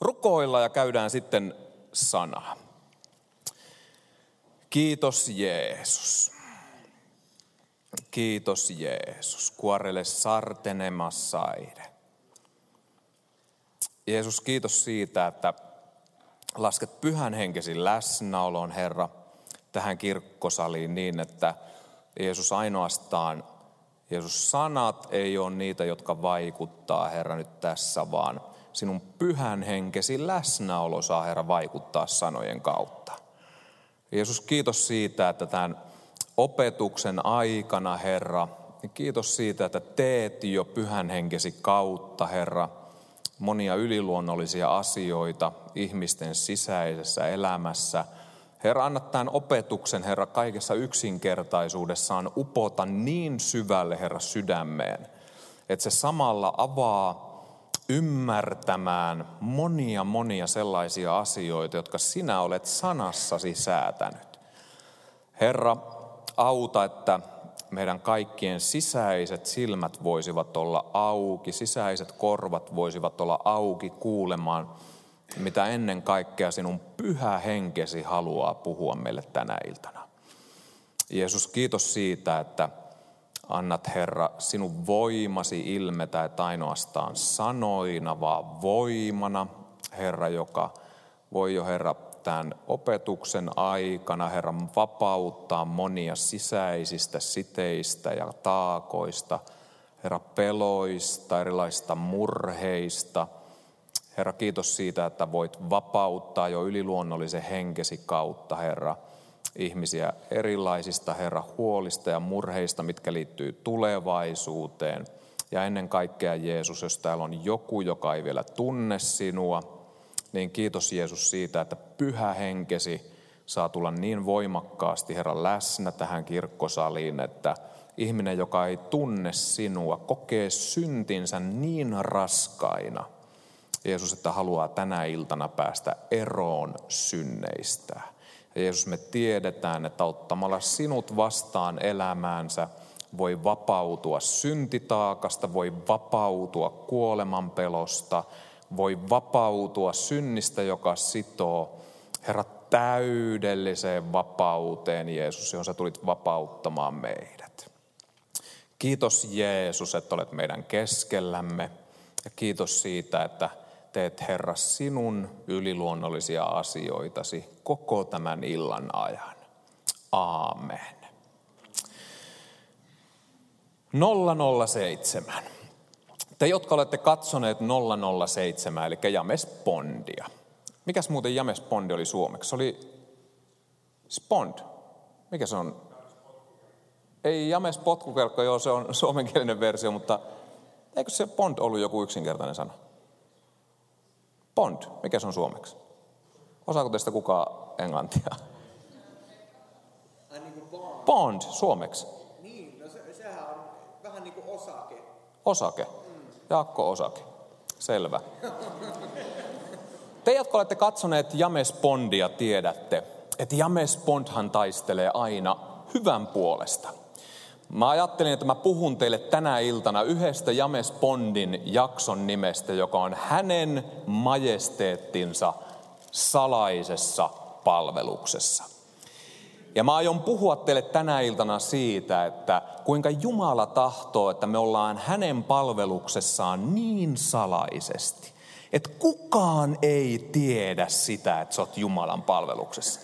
Rukoilla ja käydään sitten sanaa. Kiitos Jeesus. Kiitos Jeesus. Kuorelle sartenemasaide. Jeesus, kiitos siitä, että lasket pyhän henkesi läsnäolon, Herra, tähän kirkkosaliin niin, että Jeesus ainoastaan, Jeesus sanat ei ole niitä, jotka vaikuttaa, Herra, nyt tässä, vaan sinun pyhän henkesi läsnäolo saa, Herra, vaikuttaa sanojen kautta. Jeesus, kiitos siitä, että tämän opetuksen aikana, Herra, kiitos siitä, että teet jo pyhän henkesi kautta, Herra, monia yliluonnollisia asioita ihmisten sisäisessä elämässä. Herra, anna tämän opetuksen, Herra, kaikessa yksinkertaisuudessaan upota niin syvälle, Herra, sydämeen, että se samalla avaa ymmärtämään monia monia sellaisia asioita, jotka sinä olet sanassasi säätänyt. Herra, auta, että meidän kaikkien sisäiset silmät voisivat olla auki, sisäiset korvat voisivat olla auki kuulemaan, mitä ennen kaikkea sinun pyhä henkesi haluaa puhua meille tänä iltana. Jeesus, kiitos siitä, että annat Herra sinun voimasi ilmetä, että ainoastaan sanoina, vaan voimana, Herra, joka voi jo Herra tämän opetuksen aikana, Herra, vapauttaa monia sisäisistä siteistä ja taakoista, Herra, peloista, erilaisista murheista. Herra, kiitos siitä, että voit vapauttaa jo yliluonnollisen henkesi kautta, Herra, ihmisiä erilaisista, Herra, huolista ja murheista, mitkä liittyy tulevaisuuteen. Ja ennen kaikkea Jeesus, jos täällä on joku, joka ei vielä tunne sinua, niin kiitos Jeesus siitä, että pyhä henkesi saa tulla niin voimakkaasti, Herra, läsnä tähän kirkkosaliin, että ihminen, joka ei tunne sinua, kokee syntinsä niin raskaina, Jeesus, että haluaa tänä iltana päästä eroon synneistä. Ja Jeesus, me tiedetään, että ottamalla sinut vastaan elämäänsä, voi vapautua syntitaakasta, voi vapautua kuoleman pelosta, voi vapautua synnistä, joka sitoo. Herra, täydelliseen vapauteen, Jeesus, johon sä tulit vapauttamaan meidät. Kiitos Jeesus, että olet meidän keskellämme. Ja kiitos siitä, että teet Herra sinun yliluonnollisia asioitasi koko tämän illan ajan. Aamen. 007. Te, jotka olette katsoneet 007, eli James Bondia. Mikäs muuten James Bondi oli suomeksi? Se oli Spond. Mikä se on? Ei James Potkukelkko, joo, se on suomenkielinen versio, mutta eikö se Bond ollut joku yksinkertainen sana? Bond, mikä se on suomeksi? Osaako teistä kukaan englantia? Niin Bond, suomeksi. Niin, no se, sehän on vähän niin kuin osake. Osake. Jaakko Osake. Selvä. Te, jotka olette katsoneet James Bondia, tiedätte, että James Bondhan taistelee aina hyvän puolesta. Mä ajattelin, että mä puhun teille tänä iltana yhdestä James Bondin jakson nimestä, joka on hänen majesteettinsa salaisessa palveluksessa. Ja mä aion puhua teille tänä iltana siitä, että kuinka Jumala tahtoo, että me ollaan hänen palveluksessaan niin salaisesti, että kukaan ei tiedä sitä, että sä oot Jumalan palveluksessa.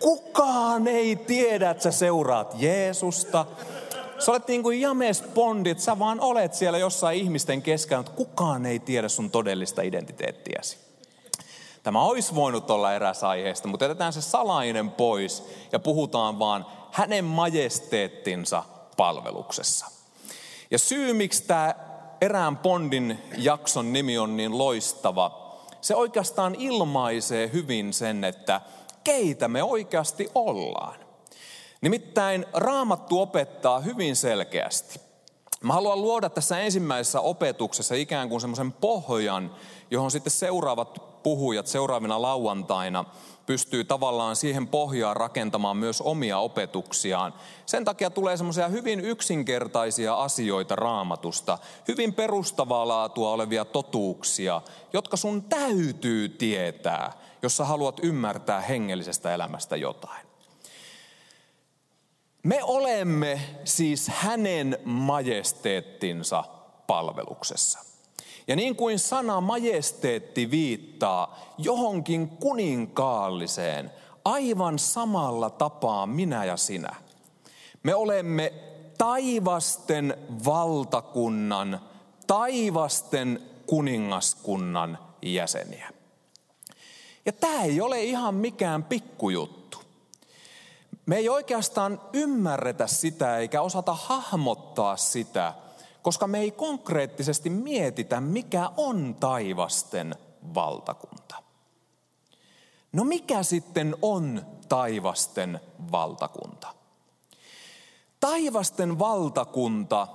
Kukaan ei tiedä, että sä seuraat Jeesusta. Sä olet niin kuin James Bondit, sä vaan olet siellä jossain ihmisten keskellä, mutta kukaan ei tiedä sun todellista identiteettiäsi. Tämä olisi voinut olla eräs aiheesta, mutta jätetään se salainen pois ja puhutaan vaan hänen majesteettinsa palveluksessa. Ja syy, miksi tämä erään Bondin jakson nimi on niin loistava, se oikeastaan ilmaisee hyvin sen, että keitä me oikeasti ollaan. Nimittäin raamattu opettaa hyvin selkeästi. Mä haluan luoda tässä ensimmäisessä opetuksessa ikään kuin semmoisen pohjan, johon sitten seuraavat puhujat seuraavina lauantaina pystyy tavallaan siihen pohjaan rakentamaan myös omia opetuksiaan. Sen takia tulee semmoisia hyvin yksinkertaisia asioita raamatusta, hyvin perustavaa laatua olevia totuuksia, jotka sun täytyy tietää, jos sä haluat ymmärtää hengellisestä elämästä jotain. Me olemme siis hänen majesteettinsa palveluksessa. Ja niin kuin sana majesteetti viittaa johonkin kuninkaalliseen, aivan samalla tapaa minä ja sinä. Me olemme taivasten valtakunnan, taivasten kuningaskunnan jäseniä. Ja tämä ei ole ihan mikään pikkujuttu. Me ei oikeastaan ymmärretä sitä eikä osata hahmottaa sitä, koska me ei konkreettisesti mietitä, mikä on taivasten valtakunta. No mikä sitten on taivasten valtakunta? Taivasten valtakunta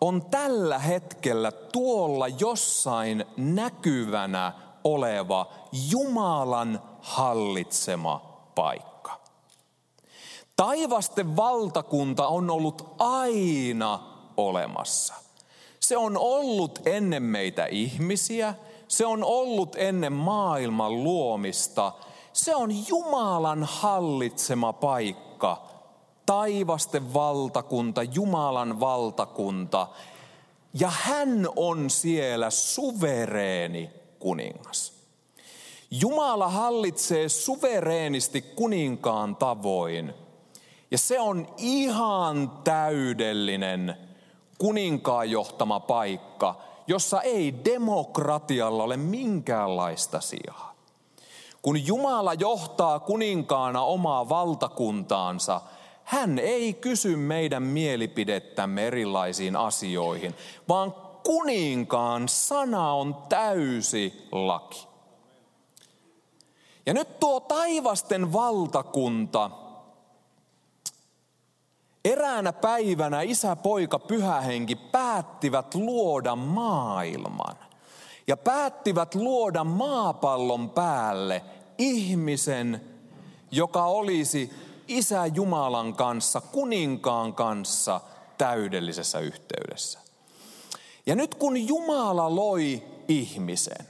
on tällä hetkellä tuolla jossain näkyvänä oleva Jumalan hallitsema paikka. Taivasten valtakunta on ollut aina olemassa – se on ollut ennen meitä ihmisiä, se on ollut ennen maailman luomista. Se on Jumalan hallitsema paikka, taivasten valtakunta, Jumalan valtakunta. Ja hän on siellä suvereeni kuningas. Jumala hallitsee suvereenisti kuninkaan tavoin. Ja se on ihan täydellinen kuninkaan johtama paikka, jossa ei demokratialla ole minkäänlaista sijaa. Kun Jumala johtaa kuninkaana omaa valtakuntaansa, hän ei kysy meidän mielipidettämme erilaisiin asioihin, vaan kuninkaan sana on täysi laki. Ja nyt tuo taivasten valtakunta Eräänä päivänä isä, poika, pyhähenki päättivät luoda maailman. Ja päättivät luoda maapallon päälle ihmisen, joka olisi isä Jumalan kanssa, kuninkaan kanssa täydellisessä yhteydessä. Ja nyt kun Jumala loi ihmisen,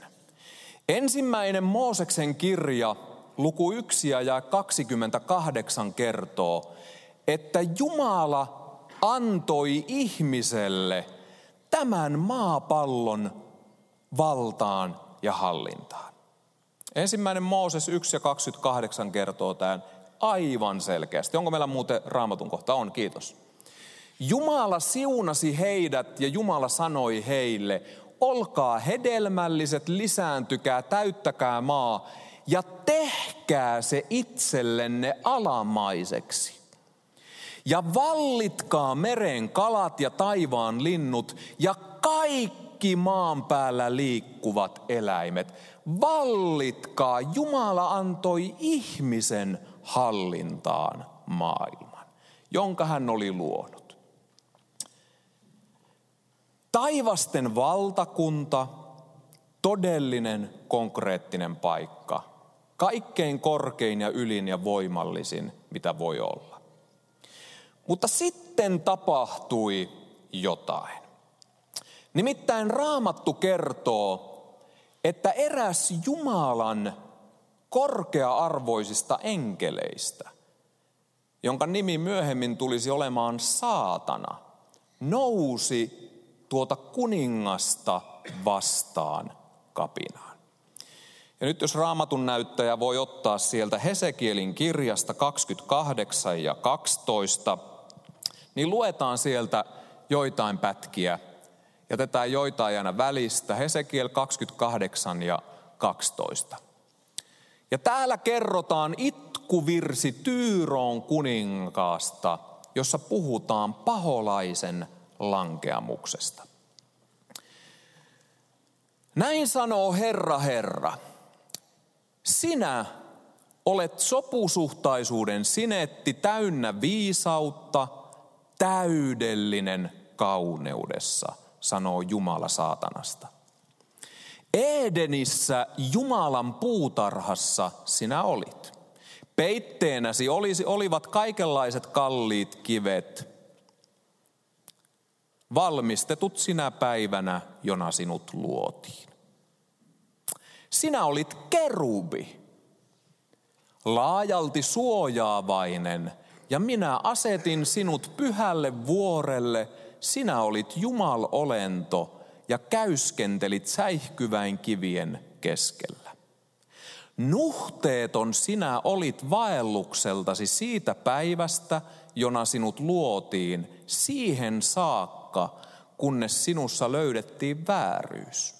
ensimmäinen Mooseksen kirja, luku 1 ja 28 kertoo, että Jumala antoi ihmiselle tämän maapallon valtaan ja hallintaan. Ensimmäinen Mooses 1 ja 28 kertoo tämän aivan selkeästi. Onko meillä muuten raamatun kohta? On, kiitos. Jumala siunasi heidät ja Jumala sanoi heille, olkaa hedelmälliset, lisääntykää, täyttäkää maa ja tehkää se itsellenne alamaiseksi. Ja vallitkaa meren kalat ja taivaan linnut ja kaikki maan päällä liikkuvat eläimet. Vallitkaa, Jumala antoi ihmisen hallintaan maailman, jonka hän oli luonut. Taivasten valtakunta, todellinen konkreettinen paikka, kaikkein korkein ja ylin ja voimallisin, mitä voi olla. Mutta sitten tapahtui jotain. Nimittäin raamattu kertoo, että eräs Jumalan korkea-arvoisista enkeleistä, jonka nimi myöhemmin tulisi olemaan saatana, nousi tuota kuningasta vastaan kapinaan. Ja nyt jos raamatun näyttäjä voi ottaa sieltä Hesekielin kirjasta 28 ja 12, niin luetaan sieltä joitain pätkiä. Jätetään joitain aina välistä. Hesekiel 28 ja 12. Ja täällä kerrotaan itkuvirsi Tyyroon kuninkaasta, jossa puhutaan paholaisen lankeamuksesta. Näin sanoo Herra Herra. Sinä olet sopusuhtaisuuden sinetti täynnä viisautta – täydellinen kauneudessa, sanoo Jumala saatanasta. Edenissä Jumalan puutarhassa sinä olit. Peitteenäsi olisi, olivat kaikenlaiset kalliit kivet, valmistetut sinä päivänä, jona sinut luotiin. Sinä olit kerubi, laajalti suojaavainen, ja minä asetin sinut pyhälle vuorelle, sinä olit Jumal-olento ja käyskentelit säihkyväin kivien keskellä. Nuhteeton sinä olit vaellukseltasi siitä päivästä, jona sinut luotiin, siihen saakka, kunnes sinussa löydettiin vääryys.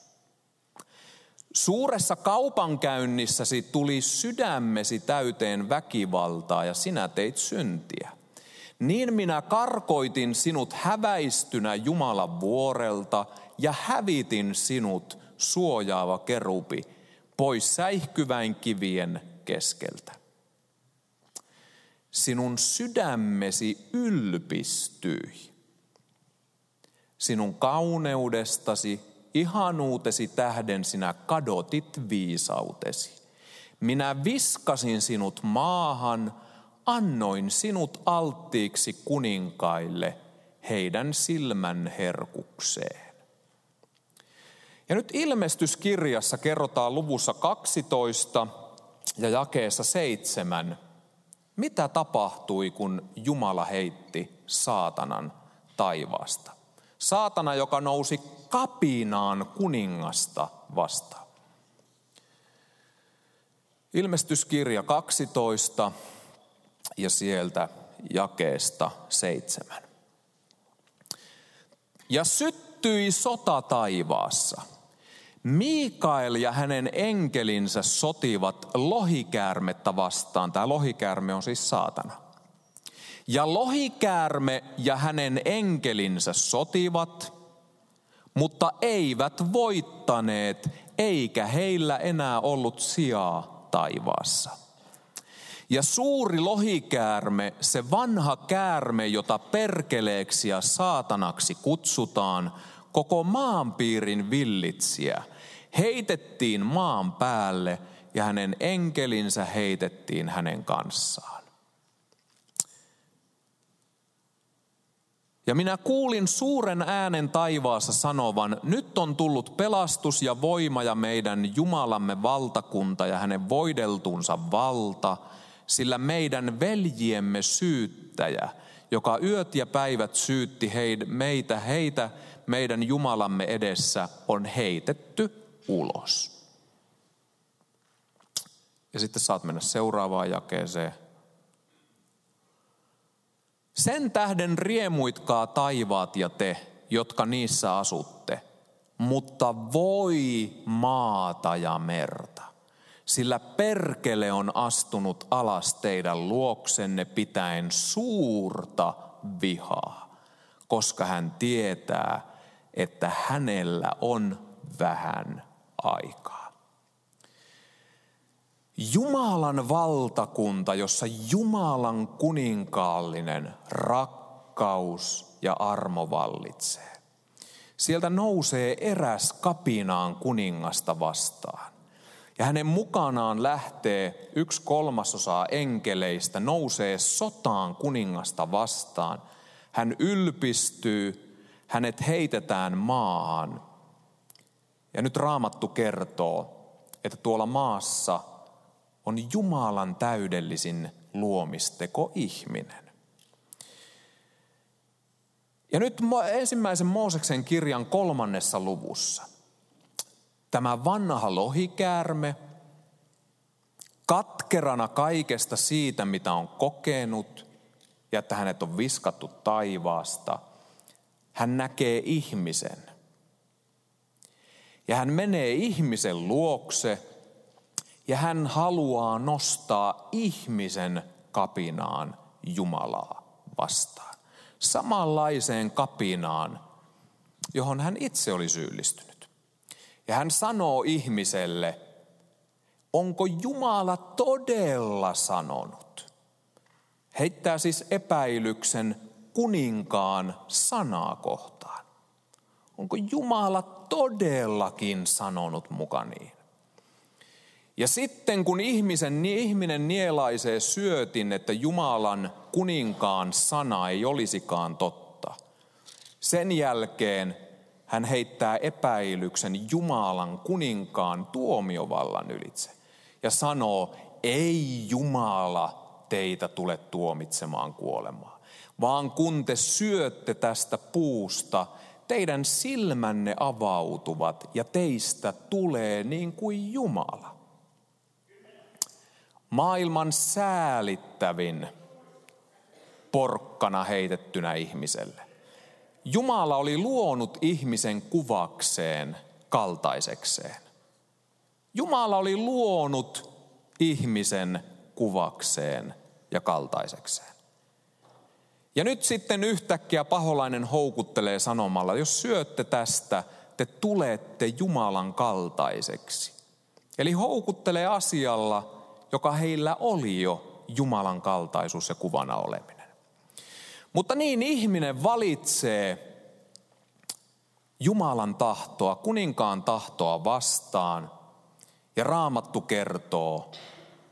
Suuressa kaupankäynnissäsi tuli sydämesi täyteen väkivaltaa ja sinä teit syntiä. Niin minä karkoitin sinut häväistynä Jumalan vuorelta ja hävitin sinut suojaava kerupi pois säihkyväin kivien keskeltä. Sinun sydämesi ylpistyi. Sinun kauneudestasi ihanuutesi tähden sinä kadotit viisautesi. Minä viskasin sinut maahan, annoin sinut alttiiksi kuninkaille heidän silmän herkukseen. Ja nyt ilmestyskirjassa kerrotaan luvussa 12 ja jakeessa 7, mitä tapahtui, kun Jumala heitti saatanan taivaasta. Saatana, joka nousi kapinaan kuningasta vastaan. Ilmestyskirja 12 ja sieltä jakeesta 7. Ja syttyi sota taivaassa. Mikael ja hänen enkelinsä sotivat lohikäärmettä vastaan. Tämä lohikäärme on siis saatana. Ja lohikäärme ja hänen enkelinsä sotivat, mutta eivät voittaneet, eikä heillä enää ollut sijaa taivaassa. Ja suuri lohikäärme, se vanha käärme, jota perkeleeksi ja saatanaksi kutsutaan, koko maanpiirin villitsiä, heitettiin maan päälle ja hänen enkelinsä heitettiin hänen kanssaan. Ja minä kuulin suuren äänen taivaassa sanovan, nyt on tullut pelastus ja voima ja meidän Jumalamme valtakunta ja hänen voideltunsa valta, sillä meidän veljiemme syyttäjä, joka yöt ja päivät syytti heid, meitä, heitä meidän Jumalamme edessä, on heitetty ulos. Ja sitten saat mennä seuraavaan jakeeseen. Sen tähden riemuitkaa taivaat ja te, jotka niissä asutte, mutta voi maata ja merta. Sillä perkele on astunut alas teidän luoksenne pitäen suurta vihaa, koska hän tietää, että hänellä on vähän aikaa. Jumalan valtakunta, jossa Jumalan kuninkaallinen rakkaus ja armo vallitsee. Sieltä nousee eräs kapinaan kuningasta vastaan. Ja hänen mukanaan lähtee yksi kolmasosa enkeleistä, nousee sotaan kuningasta vastaan. Hän ylpistyy, hänet heitetään maahan. Ja nyt raamattu kertoo, että tuolla maassa on Jumalan täydellisin luomisteko ihminen. Ja nyt ensimmäisen Mooseksen kirjan kolmannessa luvussa tämä vanha lohikäärme, katkerana kaikesta siitä, mitä on kokenut, ja että hänet on viskattu taivaasta, hän näkee ihmisen. Ja hän menee ihmisen luokse ja hän haluaa nostaa ihmisen kapinaan Jumalaa vastaan. Samanlaiseen kapinaan, johon hän itse oli syyllistynyt. Ja hän sanoo ihmiselle, onko Jumala todella sanonut? Heittää siis epäilyksen, kuninkaan sanaa kohtaan? Onko Jumala todellakin sanonut muka niin? Ja sitten kun ihmisen, ihminen nielaisee syötin, että Jumalan kuninkaan sana ei olisikaan totta, sen jälkeen hän heittää epäilyksen Jumalan kuninkaan tuomiovallan ylitse ja sanoo, ei Jumala teitä tule tuomitsemaan kuolemaan, vaan kun te syötte tästä puusta, teidän silmänne avautuvat ja teistä tulee niin kuin Jumala. Maailman säälittävin porkkana heitettynä ihmiselle. Jumala oli luonut ihmisen kuvakseen kaltaisekseen. Jumala oli luonut ihmisen kuvakseen ja kaltaisekseen. Ja nyt sitten yhtäkkiä paholainen houkuttelee sanomalla, jos syötte tästä, te tulette Jumalan kaltaiseksi. Eli houkuttelee asialla, joka heillä oli jo Jumalan kaltaisuus ja kuvana oleminen. Mutta niin ihminen valitsee Jumalan tahtoa, kuninkaan tahtoa vastaan. Ja raamattu kertoo,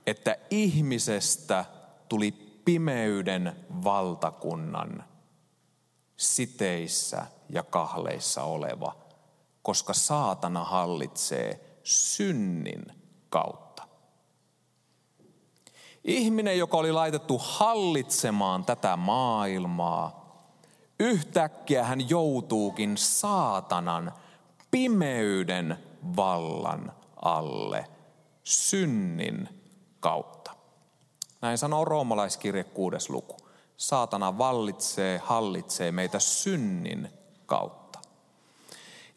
että ihmisestä tuli pimeyden valtakunnan siteissä ja kahleissa oleva, koska saatana hallitsee synnin kautta. Ihminen, joka oli laitettu hallitsemaan tätä maailmaa, yhtäkkiä hän joutuukin saatanan pimeyden vallan alle, synnin kautta. Näin sanoo roomalaiskirje kuudes luku. Saatana vallitsee, hallitsee meitä synnin kautta.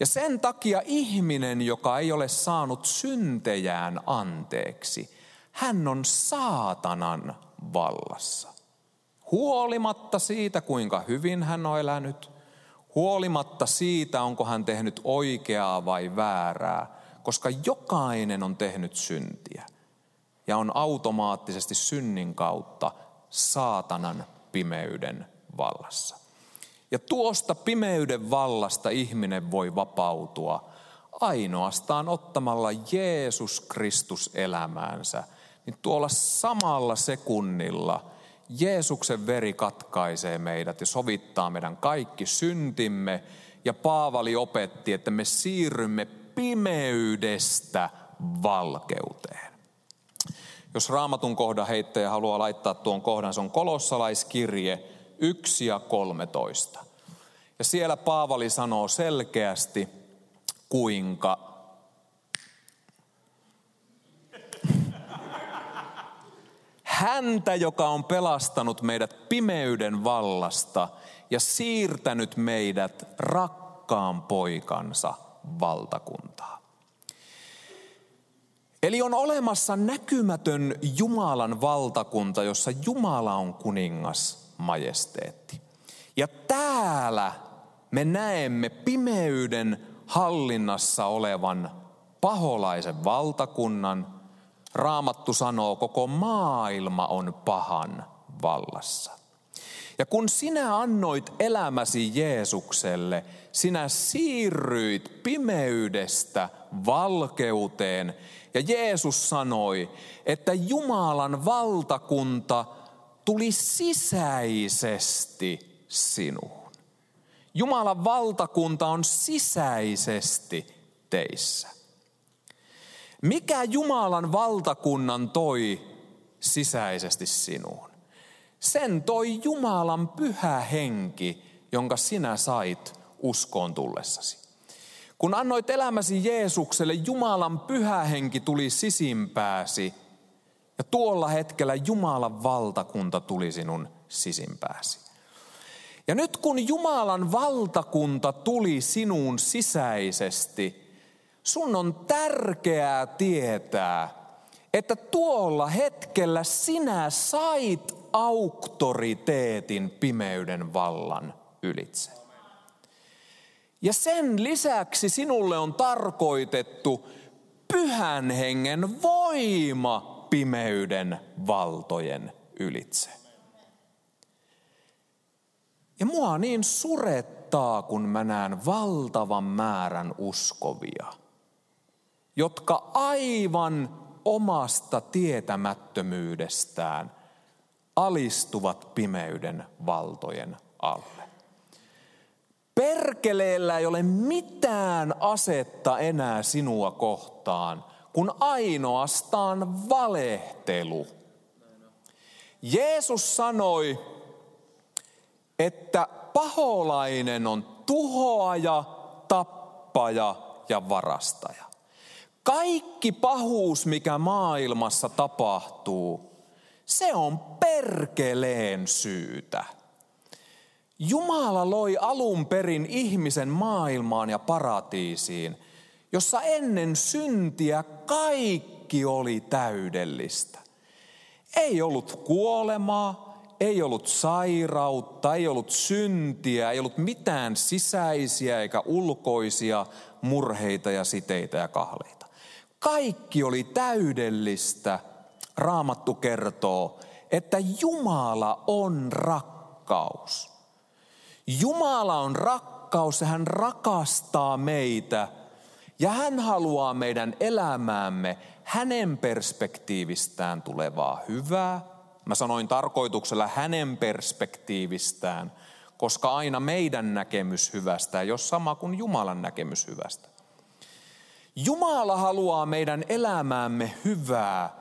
Ja sen takia ihminen, joka ei ole saanut syntejään anteeksi, hän on saatanan vallassa. Huolimatta siitä, kuinka hyvin hän on elänyt, huolimatta siitä, onko hän tehnyt oikeaa vai väärää, koska jokainen on tehnyt syntiä ja on automaattisesti synnin kautta saatanan pimeyden vallassa. Ja tuosta pimeyden vallasta ihminen voi vapautua ainoastaan ottamalla Jeesus Kristus elämäänsä. Niin tuolla samalla sekunnilla Jeesuksen veri katkaisee meidät ja sovittaa meidän kaikki syntimme. Ja Paavali opetti, että me siirrymme pimeydestä valkeuteen. Jos raamatun kohdan heittäjä haluaa laittaa tuon kohdan, se on kolossalaiskirje 1 ja 13. Ja siellä Paavali sanoo selkeästi, kuinka häntä, joka on pelastanut meidät pimeyden vallasta ja siirtänyt meidät rakkaan poikansa valtakuntaan. Eli on olemassa näkymätön Jumalan valtakunta, jossa Jumala on kuningas majesteetti. Ja täällä me näemme pimeyden hallinnassa olevan paholaisen valtakunnan. Raamattu sanoo, koko maailma on pahan vallassa. Ja kun sinä annoit elämäsi Jeesukselle, sinä siirryit pimeydestä valkeuteen ja Jeesus sanoi, että Jumalan valtakunta tuli sisäisesti sinuun. Jumalan valtakunta on sisäisesti teissä. Mikä Jumalan valtakunnan toi sisäisesti sinuun? Sen toi Jumalan pyhä henki, jonka sinä sait uskoon tullessasi. Kun annoit elämäsi Jeesukselle, Jumalan pyhä henki tuli sisimpääsi. Ja tuolla hetkellä Jumalan valtakunta tuli sinun sisimpääsi. Ja nyt kun Jumalan valtakunta tuli sinuun sisäisesti, sun on tärkeää tietää, että tuolla hetkellä sinä sait auktoriteetin pimeyden vallan ylitse. Ja sen lisäksi sinulle on tarkoitettu pyhän hengen voima pimeyden valtojen ylitse. Ja mua niin surettaa, kun mä näen valtavan määrän uskovia, jotka aivan omasta tietämättömyydestään alistuvat pimeyden valtojen alle. Perkeleellä ei ole mitään asetta enää sinua kohtaan, kun ainoastaan valehtelu. Jeesus sanoi, että paholainen on tuhoaja, tappaja ja varastaja. Kaikki pahuus, mikä maailmassa tapahtuu, se on perkeleen syytä. Jumala loi alun perin ihmisen maailmaan ja paratiisiin, jossa ennen syntiä kaikki oli täydellistä. Ei ollut kuolemaa, ei ollut sairautta, ei ollut syntiä, ei ollut mitään sisäisiä eikä ulkoisia murheita ja siteitä ja kahleita. Kaikki oli täydellistä. Raamattu kertoo, että Jumala on rakkaus. Jumala on rakkaus ja hän rakastaa meitä ja hän haluaa meidän elämäämme hänen perspektiivistään tulevaa hyvää. Mä sanoin tarkoituksella hänen perspektiivistään, koska aina meidän näkemys hyvästä ei ole sama kuin Jumalan näkemys hyvästä. Jumala haluaa meidän elämäämme hyvää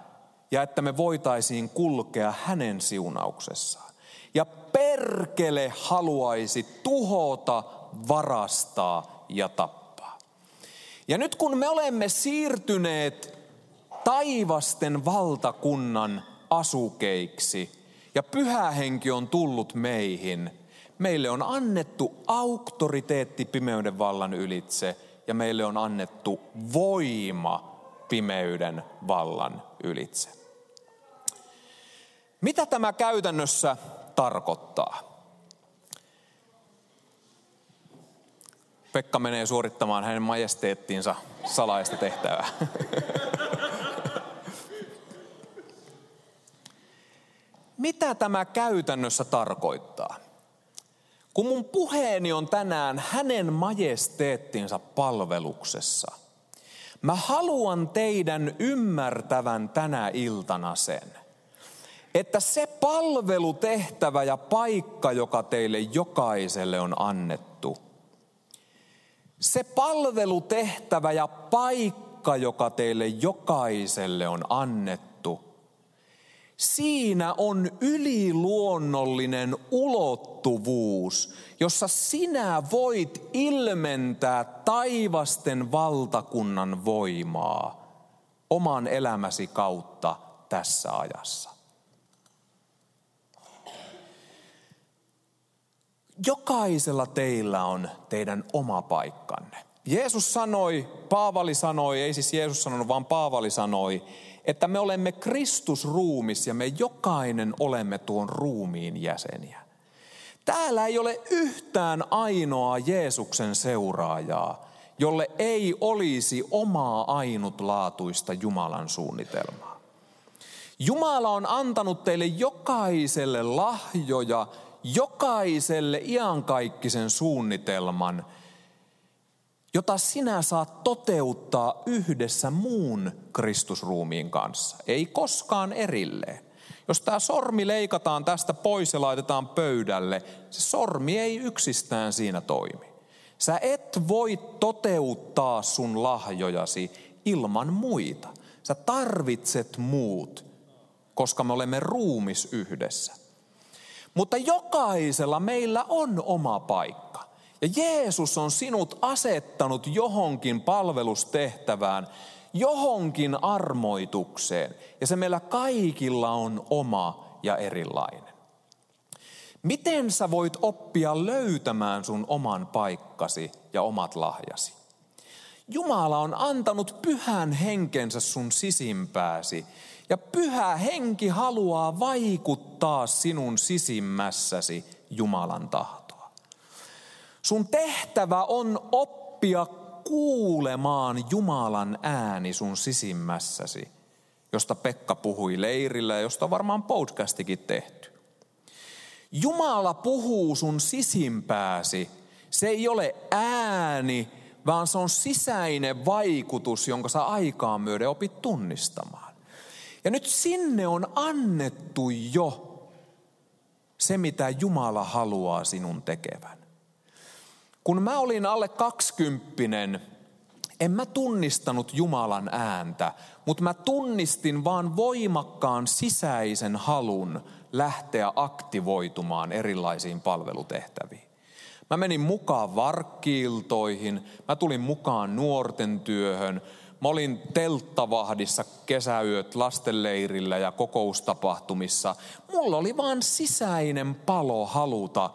ja että me voitaisiin kulkea hänen siunauksessaan. Ja perkele haluaisi tuhota, varastaa ja tappaa. Ja nyt kun me olemme siirtyneet taivasten valtakunnan asukeiksi ja pyhä henki on tullut meihin, meille on annettu auktoriteetti pimeyden vallan ylitse ja meille on annettu voima pimeyden vallan ylitse. Mitä tämä käytännössä tarkoittaa? Pekka menee suorittamaan hänen majesteettiinsa salaista tehtävää. Mitä tämä käytännössä tarkoittaa? Kun mun puheeni on tänään hänen majesteettinsa palveluksessa, mä haluan teidän ymmärtävän tänä iltana sen, että se palvelutehtävä ja paikka, joka teille jokaiselle on annettu, se palvelutehtävä ja paikka, joka teille jokaiselle on annettu, siinä on yliluonnollinen ulottuvuus, jossa sinä voit ilmentää taivasten valtakunnan voimaa oman elämäsi kautta tässä ajassa. Jokaisella teillä on teidän oma paikkanne. Jeesus sanoi, Paavali sanoi, ei siis Jeesus sanonut, vaan Paavali sanoi, että me olemme Kristusruumis ja me jokainen olemme tuon ruumiin jäseniä. Täällä ei ole yhtään ainoa Jeesuksen seuraajaa, jolle ei olisi omaa ainutlaatuista Jumalan suunnitelmaa. Jumala on antanut teille jokaiselle lahjoja, jokaiselle iankaikkisen suunnitelman, jota sinä saat toteuttaa yhdessä muun Kristusruumiin kanssa. Ei koskaan erilleen. Jos tämä sormi leikataan tästä pois ja laitetaan pöydälle, se sormi ei yksistään siinä toimi. Sä et voi toteuttaa sun lahjojasi ilman muita. Sä tarvitset muut, koska me olemme ruumis yhdessä. Mutta jokaisella meillä on oma paikka. Ja Jeesus on sinut asettanut johonkin palvelustehtävään, johonkin armoitukseen. Ja se meillä kaikilla on oma ja erilainen. Miten sä voit oppia löytämään sun oman paikkasi ja omat lahjasi? Jumala on antanut pyhän henkensä sun sisimpääsi ja pyhä henki haluaa vaikuttaa sinun sisimmässäsi Jumalan tahtoa. Sun tehtävä on oppia kuulemaan Jumalan ääni sun sisimmässäsi, josta Pekka puhui leirillä ja josta on varmaan podcastikin tehty. Jumala puhuu sun sisimpääsi. Se ei ole ääni, vaan se on sisäinen vaikutus, jonka sä aikaan myöden opit tunnistamaan. Ja nyt sinne on annettu jo se, mitä Jumala haluaa sinun tekevän. Kun mä olin alle kaksikymppinen, en mä tunnistanut Jumalan ääntä, mutta mä tunnistin vaan voimakkaan sisäisen halun lähteä aktivoitumaan erilaisiin palvelutehtäviin. Mä menin mukaan varkkiiltoihin, mä tulin mukaan nuorten työhön, Mä olin telttavahdissa kesäyöt lastenleirillä ja kokoustapahtumissa. Mulla oli vaan sisäinen palo haluta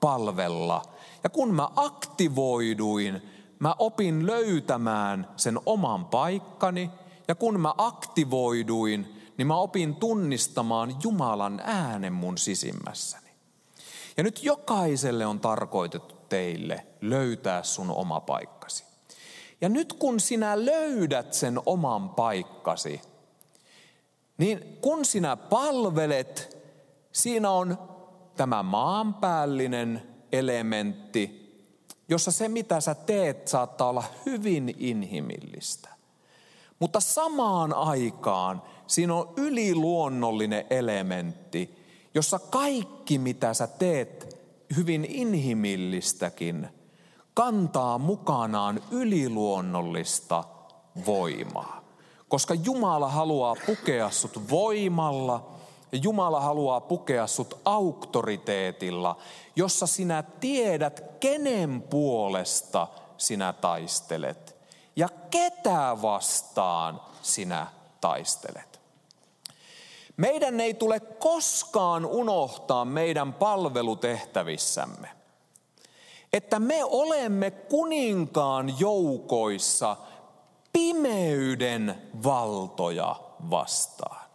palvella. Ja kun mä aktivoiduin, mä opin löytämään sen oman paikkani. Ja kun mä aktivoiduin, niin mä opin tunnistamaan Jumalan äänen mun sisimmässäni. Ja nyt jokaiselle on tarkoitettu teille löytää sun oma paikkasi. Ja nyt kun sinä löydät sen oman paikkasi, niin kun sinä palvelet, siinä on tämä maanpäällinen elementti, jossa se mitä sä teet saattaa olla hyvin inhimillistä. Mutta samaan aikaan siinä on yliluonnollinen elementti, jossa kaikki mitä sä teet hyvin inhimillistäkin – kantaa mukanaan yliluonnollista voimaa. Koska Jumala haluaa pukea sut voimalla ja Jumala haluaa pukea sut auktoriteetilla, jossa sinä tiedät, kenen puolesta sinä taistelet ja ketä vastaan sinä taistelet. Meidän ei tule koskaan unohtaa meidän palvelutehtävissämme että me olemme kuninkaan joukoissa pimeyden valtoja vastaan.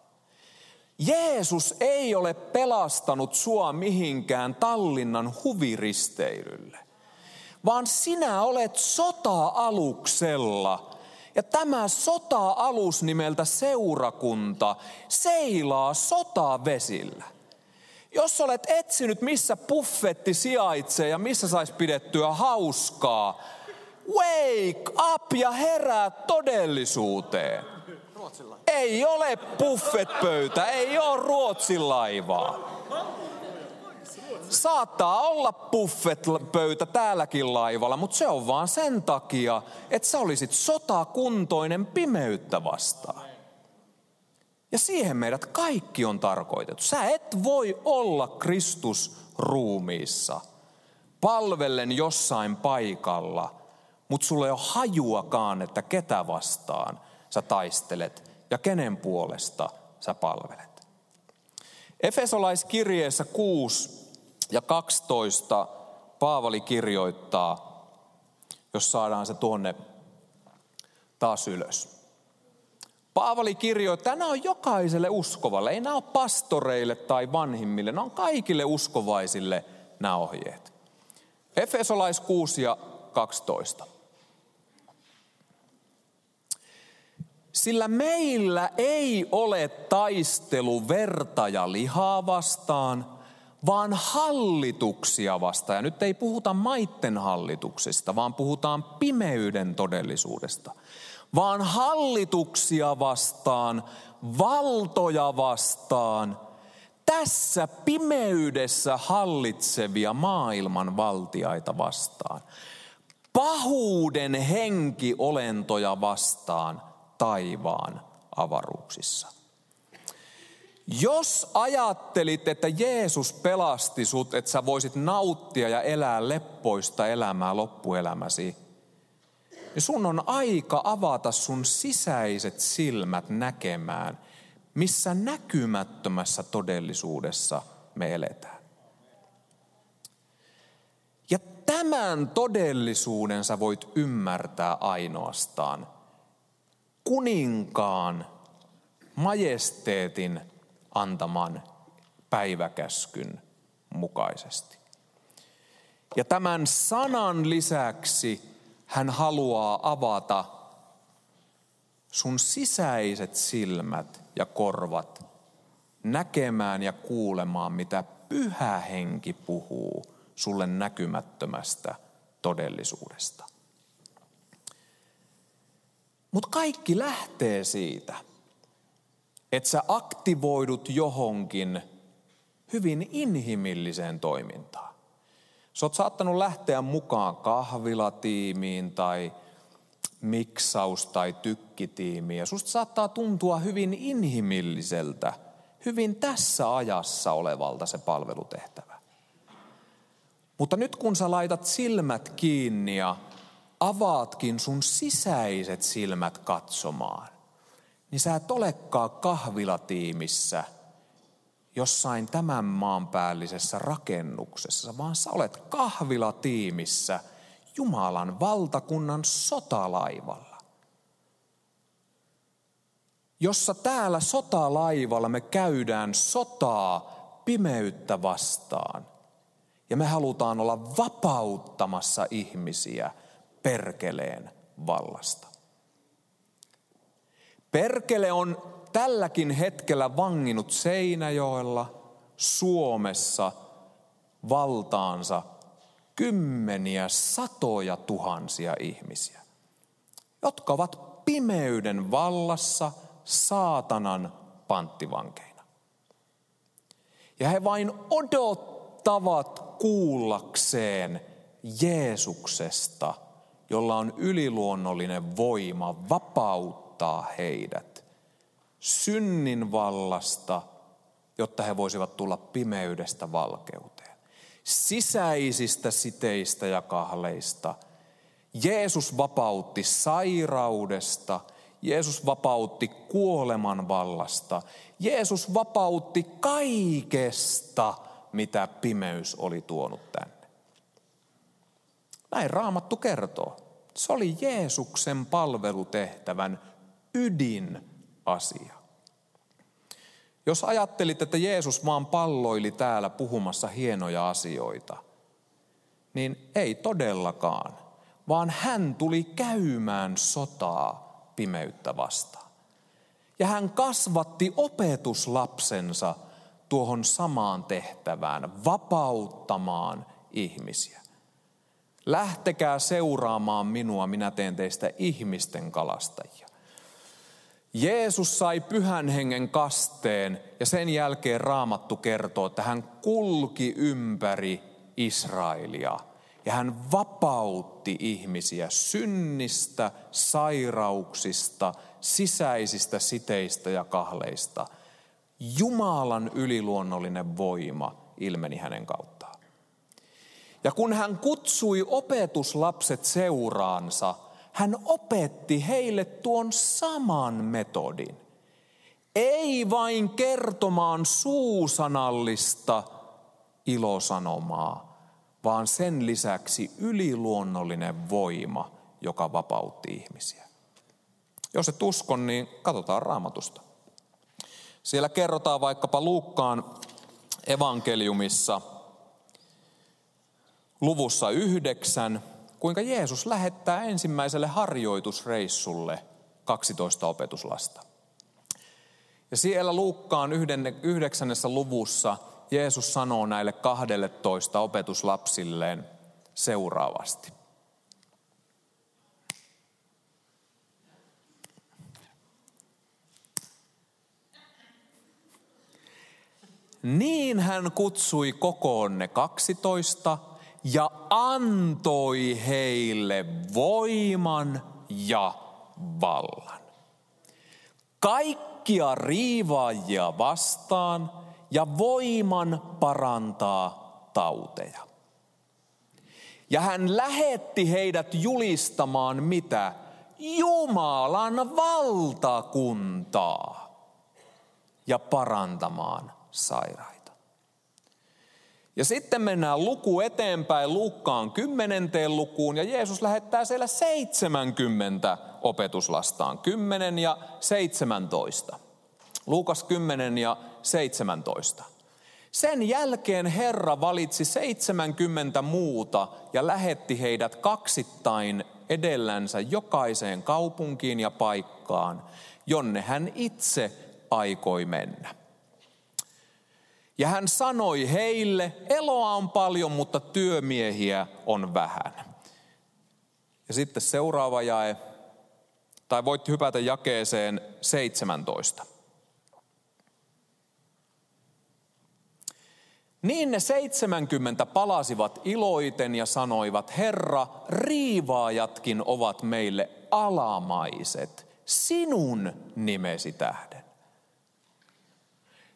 Jeesus ei ole pelastanut sua mihinkään Tallinnan huviristeilylle, vaan sinä olet sota-aluksella. Ja tämä sota-alus nimeltä seurakunta seilaa sotavesillä. Jos olet etsinyt, missä buffetti sijaitsee ja missä saisi pidettyä hauskaa, wake up ja herää todellisuuteen. Ei ole buffetpöytä, ei ole Ruotsin laivaa. Saattaa olla buffetpöytä täälläkin laivalla, mutta se on vaan sen takia, että sä olisit sotakuntoinen pimeyttä vastaan. Ja siihen meidät kaikki on tarkoitettu. Sä et voi olla Kristus ruumiissa palvellen jossain paikalla, mutta sulla ei ole hajuakaan, että ketä vastaan sä taistelet ja kenen puolesta sä palvelet. Efesolaiskirjeessä 6 ja 12 Paavali kirjoittaa, jos saadaan se tuonne taas ylös. Paavali kirjoittaa, nämä on jokaiselle uskovalle, ei nämä ole pastoreille tai vanhimmille, nämä on kaikille uskovaisille nämä ohjeet. Efesolais 6 ja 12. Sillä meillä ei ole taistelu verta ja lihaa vastaan, vaan hallituksia vastaan. Ja nyt ei puhuta maitten hallituksista, vaan puhutaan pimeyden todellisuudesta – vaan hallituksia vastaan, valtoja vastaan, tässä pimeydessä hallitsevia maailman valtiaita vastaan, pahuuden henkiolentoja vastaan taivaan avaruuksissa. Jos ajattelit, että Jeesus pelasti sut, että sä voisit nauttia ja elää leppoista elämää loppuelämäsi, niin sun on aika avata sun sisäiset silmät näkemään, missä näkymättömässä todellisuudessa me eletään. Ja tämän todellisuuden sä voit ymmärtää ainoastaan kuninkaan majesteetin antaman päiväkäskyn mukaisesti. Ja tämän sanan lisäksi hän haluaa avata sun sisäiset silmät ja korvat näkemään ja kuulemaan, mitä pyhä henki puhuu sulle näkymättömästä todellisuudesta. Mutta kaikki lähtee siitä, että sä aktivoidut johonkin hyvin inhimilliseen toimintaan. Sä oot saattanut lähteä mukaan kahvilatiimiin tai miksaus- tai tykkitiimiin. Ja susta saattaa tuntua hyvin inhimilliseltä, hyvin tässä ajassa olevalta se palvelutehtävä. Mutta nyt kun sä laitat silmät kiinni ja avaatkin sun sisäiset silmät katsomaan, niin sä et olekaan kahvilatiimissä jossain tämän maan päällisessä rakennuksessa, vaan sä olet kahvilatiimissä Jumalan valtakunnan sotalaivalla. Jossa täällä sotalaivalla me käydään sotaa pimeyttä vastaan. Ja me halutaan olla vapauttamassa ihmisiä perkeleen vallasta. Perkele on tälläkin hetkellä vanginut Seinäjoella, Suomessa valtaansa kymmeniä, satoja tuhansia ihmisiä, jotka ovat pimeyden vallassa saatanan panttivankeina. Ja he vain odottavat kuullakseen Jeesuksesta, jolla on yliluonnollinen voima vapauttaa heidät synnin vallasta, jotta he voisivat tulla pimeydestä valkeuteen. Sisäisistä siteistä ja kahleista. Jeesus vapautti sairaudesta. Jeesus vapautti kuoleman vallasta. Jeesus vapautti kaikesta, mitä pimeys oli tuonut tänne. Näin Raamattu kertoo. Se oli Jeesuksen palvelutehtävän ydinasia. Jos ajattelit, että Jeesus vaan palloili täällä puhumassa hienoja asioita, niin ei todellakaan, vaan hän tuli käymään sotaa pimeyttä vastaan. Ja hän kasvatti opetuslapsensa tuohon samaan tehtävään, vapauttamaan ihmisiä. Lähtekää seuraamaan minua, minä teen teistä ihmisten kalastajia. Jeesus sai pyhän hengen kasteen ja sen jälkeen raamattu kertoo, että hän kulki ympäri Israelia ja hän vapautti ihmisiä synnistä, sairauksista, sisäisistä siteistä ja kahleista. Jumalan yliluonnollinen voima ilmeni hänen kauttaan. Ja kun hän kutsui opetuslapset seuraansa, hän opetti heille tuon saman metodin. Ei vain kertomaan suusanallista ilosanomaa, vaan sen lisäksi yliluonnollinen voima, joka vapautti ihmisiä. Jos et uskon, niin katsotaan raamatusta. Siellä kerrotaan vaikkapa Luukkaan evankeliumissa luvussa yhdeksän, kuinka Jeesus lähettää ensimmäiselle harjoitusreissulle 12 opetuslasta. Ja siellä Luukkaan yhdeksännessä luvussa Jeesus sanoo näille 12 opetuslapsilleen seuraavasti. Niin hän kutsui kokoon ne 12 ja antoi heille voiman ja vallan. Kaikkia riivaajia vastaan ja voiman parantaa tauteja. Ja hän lähetti heidät julistamaan mitä? Jumalan valtakuntaa ja parantamaan sairaita. Ja sitten mennään luku eteenpäin Lukkaan kymmenenteen lukuun ja Jeesus lähettää siellä 70 opetuslastaan, 10 ja 17. Luukas 10 ja 17. Sen jälkeen Herra valitsi 70 muuta ja lähetti heidät kaksittain edellänsä jokaiseen kaupunkiin ja paikkaan, jonne hän itse aikoi mennä. Ja hän sanoi heille, eloa on paljon, mutta työmiehiä on vähän. Ja sitten seuraava jae, tai voit hypätä jakeeseen 17. Niin ne 70 palasivat iloiten ja sanoivat, Herra, riivaajatkin ovat meille alamaiset, sinun nimesi tähden.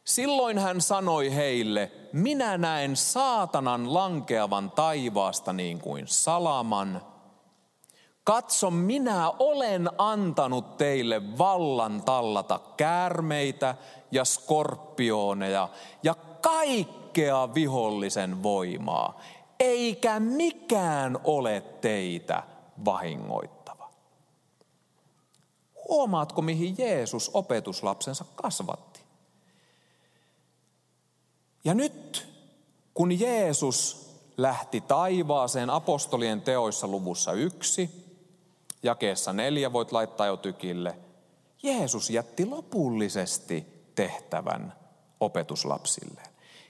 Silloin hän sanoi heille, minä näen saatanan lankeavan taivaasta niin kuin salaman. Katso, minä olen antanut teille vallan tallata käärmeitä ja skorpioneja ja kaikkea vihollisen voimaa, eikä mikään ole teitä vahingoittava. Huomaatko, mihin Jeesus opetuslapsensa kasvatti? Ja nyt, kun Jeesus lähti taivaaseen apostolien teoissa luvussa yksi, jakeessa neljä voit laittaa jo tykille, Jeesus jätti lopullisesti tehtävän opetuslapsilleen.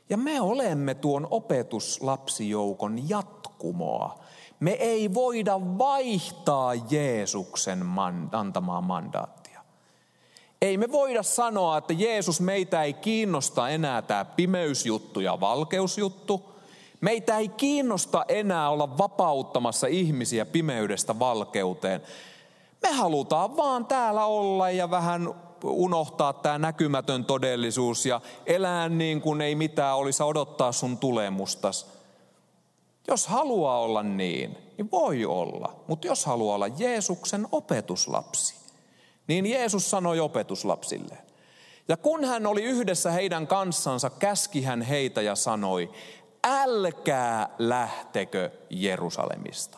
Ja me olemme tuon opetuslapsijoukon jatkumoa. Me ei voida vaihtaa Jeesuksen antamaa mandaattia. Ei me voida sanoa, että Jeesus meitä ei kiinnosta enää tämä pimeysjuttu ja valkeusjuttu. Meitä ei kiinnosta enää olla vapauttamassa ihmisiä pimeydestä valkeuteen. Me halutaan vaan täällä olla ja vähän unohtaa tämä näkymätön todellisuus ja elää niin kuin ei mitään olisi odottaa sun tulemustas. Jos haluaa olla niin, niin voi olla. Mutta jos haluaa olla Jeesuksen opetuslapsi, niin Jeesus sanoi opetuslapsilleen. Ja kun hän oli yhdessä heidän kanssansa, käski hän heitä ja sanoi, älkää lähtekö Jerusalemista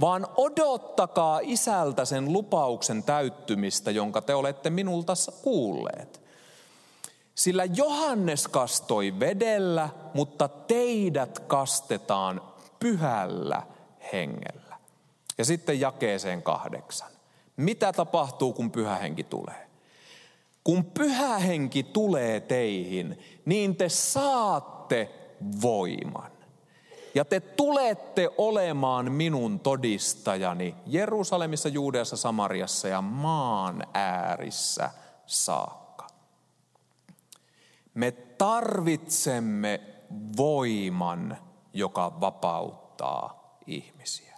vaan odottakaa isältä sen lupauksen täyttymistä, jonka te olette minulta kuulleet. Sillä Johannes kastoi vedellä, mutta teidät kastetaan pyhällä hengellä. Ja sitten jakeeseen kahdeksan. Mitä tapahtuu, kun pyhä henki tulee? Kun pyhä henki tulee teihin, niin te saatte voiman. Ja te tulette olemaan minun todistajani Jerusalemissa, Juudeassa, Samariassa ja maan äärissä saakka. Me tarvitsemme voiman, joka vapauttaa ihmisiä.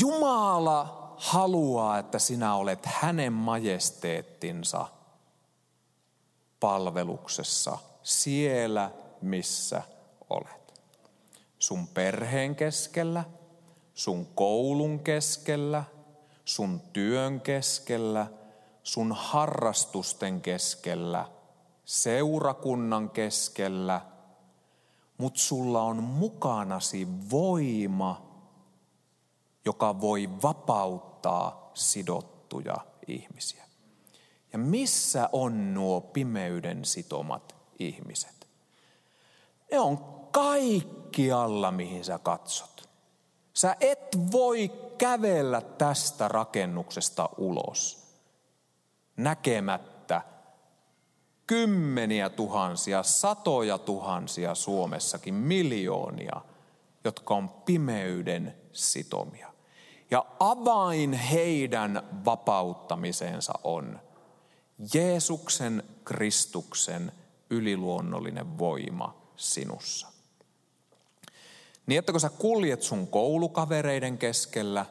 Jumala haluaa, että sinä olet hänen majesteettinsa palveluksessa siellä, missä olet. Sun perheen keskellä, sun koulun keskellä, sun työn keskellä, sun harrastusten keskellä, seurakunnan keskellä, mutta sulla on mukanasi voima, joka voi vapauttaa sidottuja ihmisiä. Ja missä on nuo pimeyden sitomat ihmiset? Ne on kaikkialla, mihin sä katsot. Sä et voi kävellä tästä rakennuksesta ulos näkemättä kymmeniä tuhansia, satoja tuhansia Suomessakin, miljoonia, jotka on pimeyden sitomia. Ja avain heidän vapauttamiseensa on Jeesuksen Kristuksen yliluonnollinen voima sinussa. Niin että kun sä kuljet sun koulukavereiden keskellä,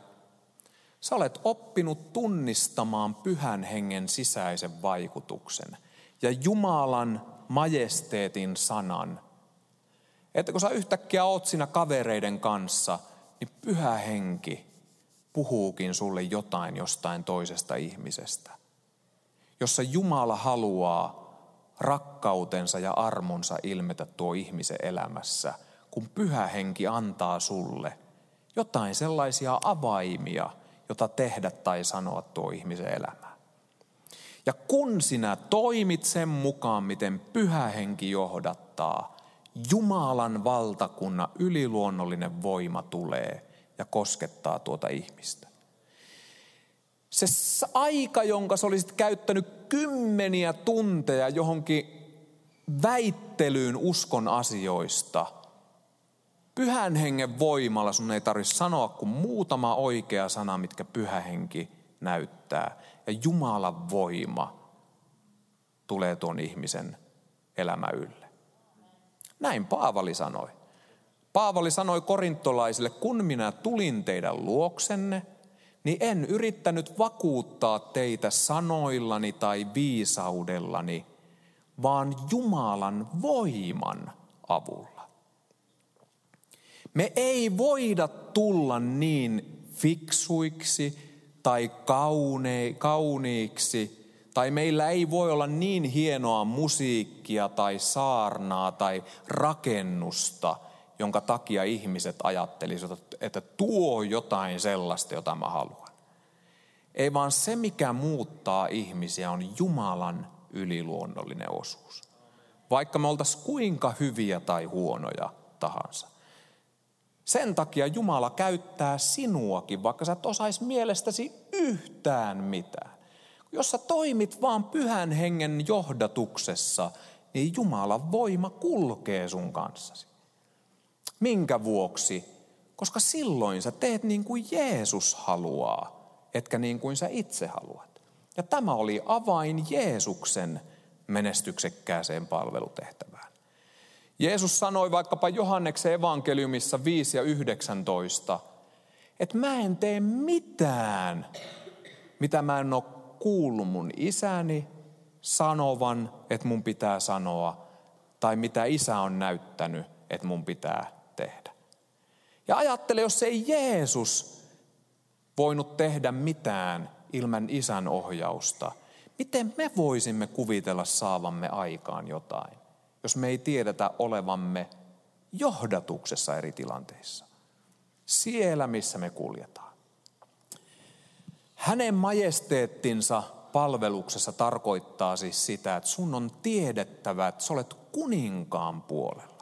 sä olet oppinut tunnistamaan pyhän hengen sisäisen vaikutuksen ja Jumalan majesteetin sanan. Että kun sä yhtäkkiä oot siinä kavereiden kanssa, niin pyhä henki puhuukin sulle jotain jostain toisesta ihmisestä. Jossa Jumala haluaa rakkautensa ja armonsa ilmetä tuo ihmisen elämässä, kun pyhä henki antaa sulle jotain sellaisia avaimia, jota tehdä tai sanoa tuo ihmisen elämään. Ja kun sinä toimit sen mukaan, miten pyhä henki johdattaa, Jumalan valtakunnan yliluonnollinen voima tulee ja koskettaa tuota ihmistä. Se aika, jonka sä olisit käyttänyt kymmeniä tunteja johonkin väittelyyn uskon asioista. Pyhän hengen voimalla sun ei tarvitse sanoa kuin muutama oikea sana, mitkä pyhä henki näyttää. Ja Jumalan voima tulee tuon ihmisen elämä ylle. Näin Paavali sanoi. Paavali sanoi korintolaisille, kun minä tulin teidän luoksenne, niin en yrittänyt vakuuttaa teitä sanoillani tai viisaudellani, vaan Jumalan voiman avulla. Me ei voida tulla niin fiksuiksi tai kauniiksi, tai meillä ei voi olla niin hienoa musiikkia tai saarnaa tai rakennusta – jonka takia ihmiset ajattelisivat, että tuo jotain sellaista, jota mä haluan. Ei vaan se, mikä muuttaa ihmisiä, on Jumalan yliluonnollinen osuus. Vaikka me oltaisiin kuinka hyviä tai huonoja tahansa. Sen takia Jumala käyttää sinuakin, vaikka sä et osaisi mielestäsi yhtään mitään. Jos sä toimit vaan pyhän hengen johdatuksessa, niin Jumalan voima kulkee sun kanssasi. Minkä vuoksi? Koska silloin sä teet niin kuin Jeesus haluaa, etkä niin kuin sä itse haluat. Ja tämä oli avain Jeesuksen menestyksekkääseen palvelutehtävään. Jeesus sanoi vaikkapa Johanneksen evankeliumissa 5 ja 19, että mä en tee mitään, mitä mä en ole kuullut mun isäni sanovan, että mun pitää sanoa, tai mitä isä on näyttänyt, että mun pitää. Ja ajattele, jos ei Jeesus voinut tehdä mitään ilman isän ohjausta, miten me voisimme kuvitella saavamme aikaan jotain, jos me ei tiedetä olevamme johdatuksessa eri tilanteissa. Siellä, missä me kuljetaan. Hänen majesteettinsa palveluksessa tarkoittaa siis sitä, että sun on tiedettävä, että sä olet kuninkaan puolella.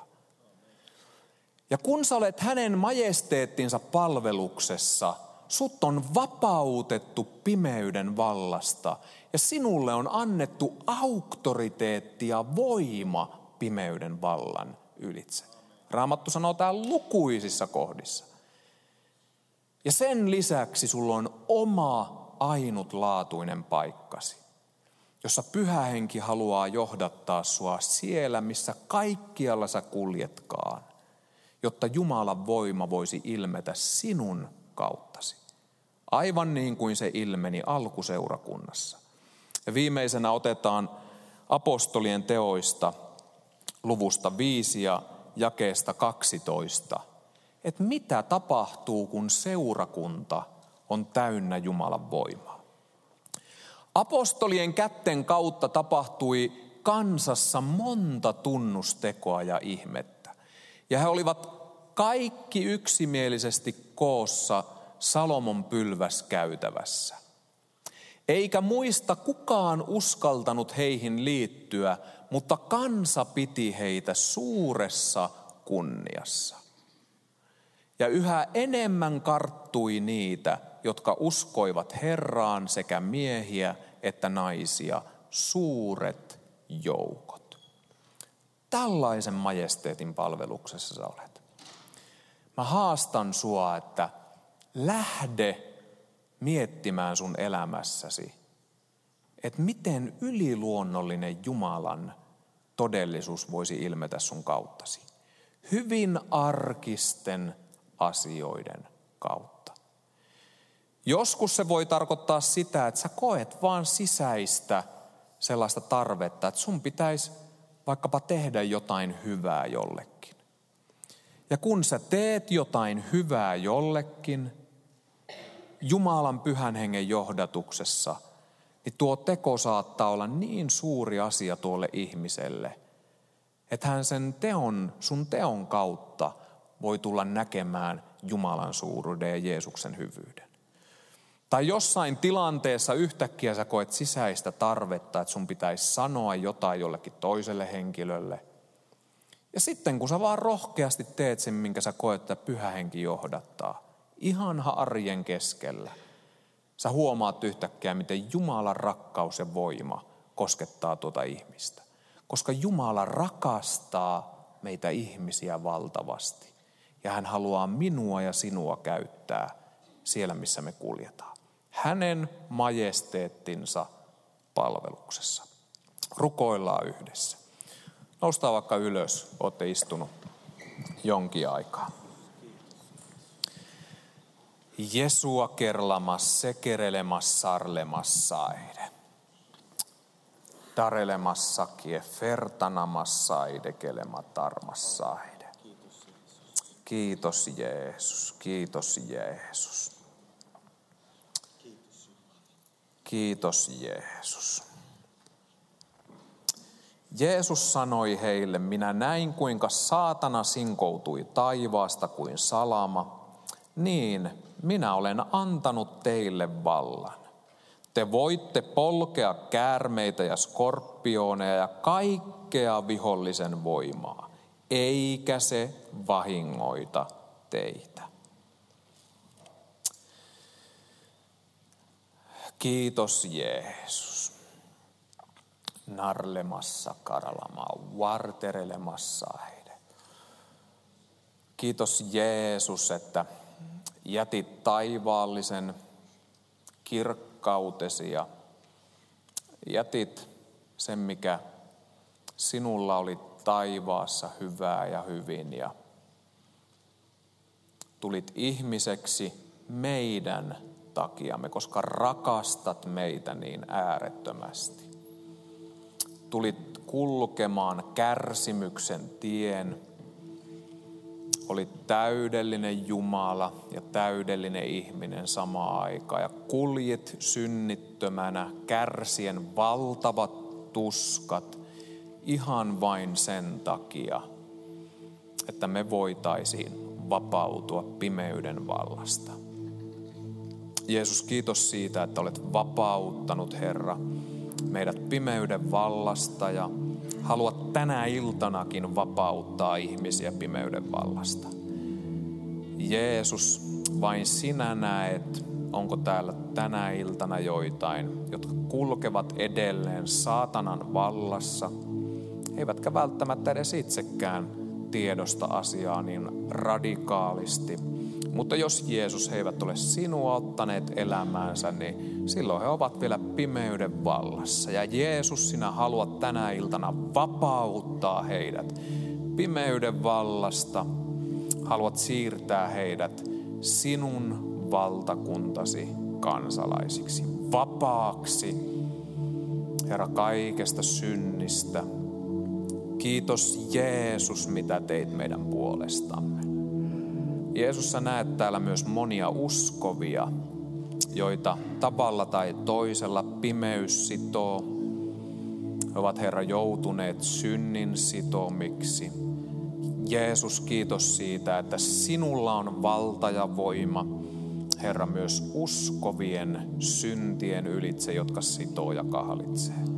Ja kun sä olet hänen majesteettinsa palveluksessa, sut on vapautettu pimeyden vallasta ja sinulle on annettu auktoriteetti ja voima pimeyden vallan ylitse. Raamattu sanoo täällä lukuisissa kohdissa. Ja sen lisäksi sulla on oma ainutlaatuinen paikkasi, jossa pyhä henki haluaa johdattaa sua siellä, missä kaikkialla sä kuljetkaan jotta Jumalan voima voisi ilmetä sinun kauttasi. Aivan niin kuin se ilmeni alkuseurakunnassa. Ja viimeisenä otetaan apostolien teoista luvusta 5 ja jakeesta 12. Että mitä tapahtuu, kun seurakunta on täynnä Jumalan voimaa. Apostolien kätten kautta tapahtui kansassa monta tunnustekoa ja ihmettä. Ja he olivat kaikki yksimielisesti koossa Salomon pylväs käytävässä. Eikä muista kukaan uskaltanut heihin liittyä, mutta kansa piti heitä suuressa kunniassa. Ja yhä enemmän karttui niitä, jotka uskoivat Herraan sekä miehiä että naisia, suuret joukot. Tällaisen majesteetin palveluksessa sä olet. Mä haastan sua, että lähde miettimään sun elämässäsi, että miten yliluonnollinen Jumalan todellisuus voisi ilmetä sun kauttasi. Hyvin arkisten asioiden kautta. Joskus se voi tarkoittaa sitä, että sä koet vaan sisäistä sellaista tarvetta, että sun pitäisi vaikkapa tehdä jotain hyvää jollekin. Ja kun sä teet jotain hyvää jollekin, Jumalan pyhän hengen johdatuksessa, niin tuo teko saattaa olla niin suuri asia tuolle ihmiselle, että hän sen teon, sun teon kautta voi tulla näkemään Jumalan suuruuden ja Jeesuksen hyvyyden. Tai jossain tilanteessa yhtäkkiä sä koet sisäistä tarvetta, että sun pitäisi sanoa jotain jollekin toiselle henkilölle – ja sitten kun sä vaan rohkeasti teet sen, minkä sä koet, että pyhä henki johdattaa, ihan arjen keskellä, Sä huomaat yhtäkkiä, miten Jumalan rakkaus ja voima koskettaa tuota ihmistä. Koska Jumala rakastaa meitä ihmisiä valtavasti. Ja hän haluaa minua ja sinua käyttää siellä, missä me kuljetaan. Hänen majesteettinsa palveluksessa. Rukoillaan yhdessä. Noustaa vaikka ylös, olette istunut jonkin aikaa. Jesua kerlamas sekerelemas sarlemas saide. Tarelemassakie fertanamas saide kelema tarmas saide. Kiitos Jeesus, kiitos Jeesus. Kiitos Jeesus. Jeesus sanoi heille, minä näin kuinka saatana sinkoutui taivaasta kuin salama, niin minä olen antanut teille vallan. Te voitte polkea käärmeitä ja skorpioneja ja kaikkea vihollisen voimaa, eikä se vahingoita teitä. Kiitos Jeesus. Narlemassa karalamaa, varterelemassa heide. Kiitos Jeesus, että jätit taivaallisen kirkkautesi ja jätit sen, mikä sinulla oli taivaassa hyvää ja hyvin ja tulit ihmiseksi meidän takiamme, koska rakastat meitä niin äärettömästi. Tulit kulkemaan kärsimyksen tien, oli täydellinen Jumala ja täydellinen ihminen samaan aikaan. Ja kuljet synnittömänä, kärsien valtavat tuskat ihan vain sen takia, että me voitaisiin vapautua pimeyden vallasta. Jeesus, kiitos siitä, että olet vapauttanut, Herra, meidät pimeyden vallasta ja haluat tänä iltanakin vapauttaa ihmisiä pimeyden vallasta. Jeesus, vain sinä näet, onko täällä tänä iltana joitain, jotka kulkevat edelleen saatanan vallassa, eivätkä välttämättä edes itsekään tiedosta asiaa niin radikaalisti – mutta jos Jeesus he eivät ole sinua ottaneet elämäänsä, niin silloin he ovat vielä pimeyden vallassa. Ja Jeesus, sinä haluat tänä iltana vapauttaa heidät pimeyden vallasta. Haluat siirtää heidät sinun valtakuntasi kansalaisiksi, vapaaksi, Herra, kaikesta synnistä. Kiitos Jeesus, mitä teit meidän puolestamme. Jeesus, sä näet täällä myös monia uskovia, joita tavalla tai toisella pimeys sitoo. Ovat Herra joutuneet synnin sitomiksi. Jeesus, kiitos siitä, että sinulla on valta ja voima, Herra, myös uskovien syntien ylitse, jotka sitoo ja kahlitsee.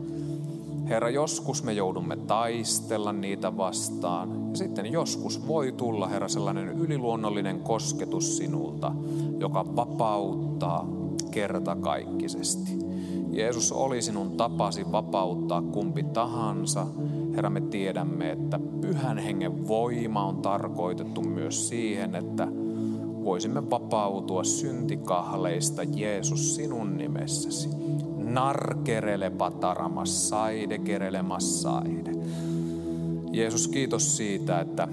Herra, joskus me joudumme taistella niitä vastaan. Ja sitten joskus voi tulla, Herra, sellainen yliluonnollinen kosketus sinulta, joka vapauttaa kertakaikkisesti. Jeesus oli sinun tapasi vapauttaa kumpi tahansa. Herra, me tiedämme, että pyhän hengen voima on tarkoitettu myös siihen, että voisimme vapautua syntikahleista Jeesus sinun nimessäsi narkerele pataramassaide kerele massaide. Jeesus, kiitos siitä, että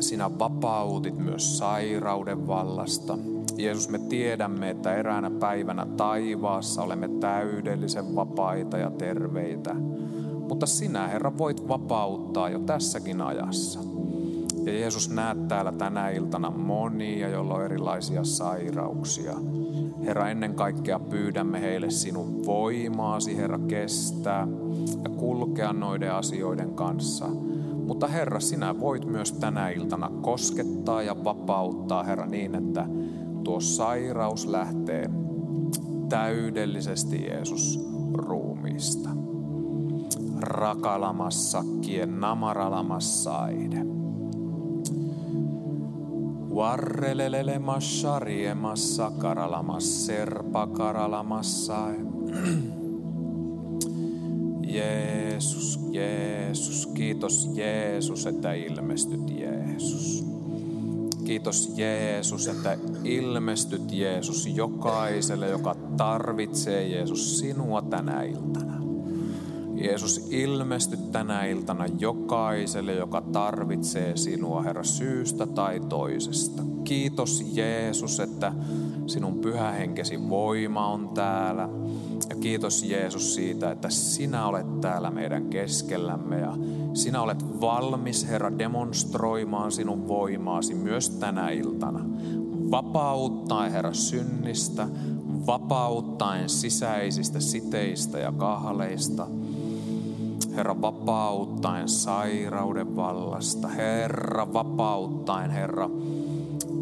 sinä vapautit myös sairauden vallasta. Jeesus, me tiedämme, että eräänä päivänä taivaassa olemme täydellisen vapaita ja terveitä. Mutta sinä, Herra, voit vapauttaa jo tässäkin ajassa. Ja Jeesus, näet täällä tänä iltana monia, joilla on erilaisia sairauksia. Herra, ennen kaikkea pyydämme heille sinun voimaasi, Herra, kestää ja kulkea noiden asioiden kanssa. Mutta Herra, sinä voit myös tänä iltana koskettaa ja vapauttaa, Herra, niin, että tuo sairaus lähtee täydellisesti Jeesus ruumiista. Rakalamassakkien namaralamassaide. Varrelelele massa karalamas serpa karalamassa. Jeesus, Jeesus, kiitos Jeesus, että ilmestyt Jeesus. Kiitos Jeesus, että ilmestyt Jeesus jokaiselle, joka tarvitsee Jeesus sinua tänä iltana. Jeesus, ilmesty tänä iltana jokaiselle, joka tarvitsee sinua, Herra, syystä tai toisesta. Kiitos Jeesus, että sinun pyhähenkesi voima on täällä. Ja kiitos Jeesus siitä, että sinä olet täällä meidän keskellämme ja sinä olet valmis, Herra, demonstroimaan sinun voimaasi myös tänä iltana. Vapauttaen, Herra, synnistä, vapauttaen sisäisistä siteistä ja kahleista – Herra, vapauttaen sairauden vallasta. Herra, vapauttaen, Herra,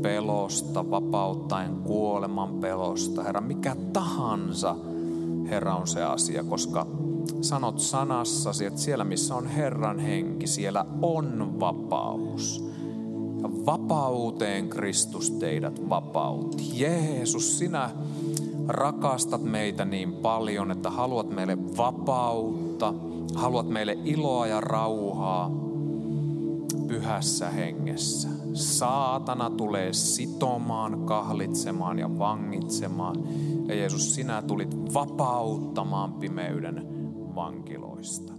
pelosta, vapauttaen kuoleman pelosta. Herra, mikä tahansa, Herra, on se asia, koska sanot sanassasi, että siellä missä on Herran henki, siellä on vapaus. Ja vapauteen Kristus teidät vapautti. Jeesus, sinä rakastat meitä niin paljon, että haluat meille vapautta – Haluat meille iloa ja rauhaa pyhässä hengessä. Saatana tulee sitomaan, kahlitsemaan ja vangitsemaan. Ja Jeesus, sinä tulit vapauttamaan pimeyden vankiloista.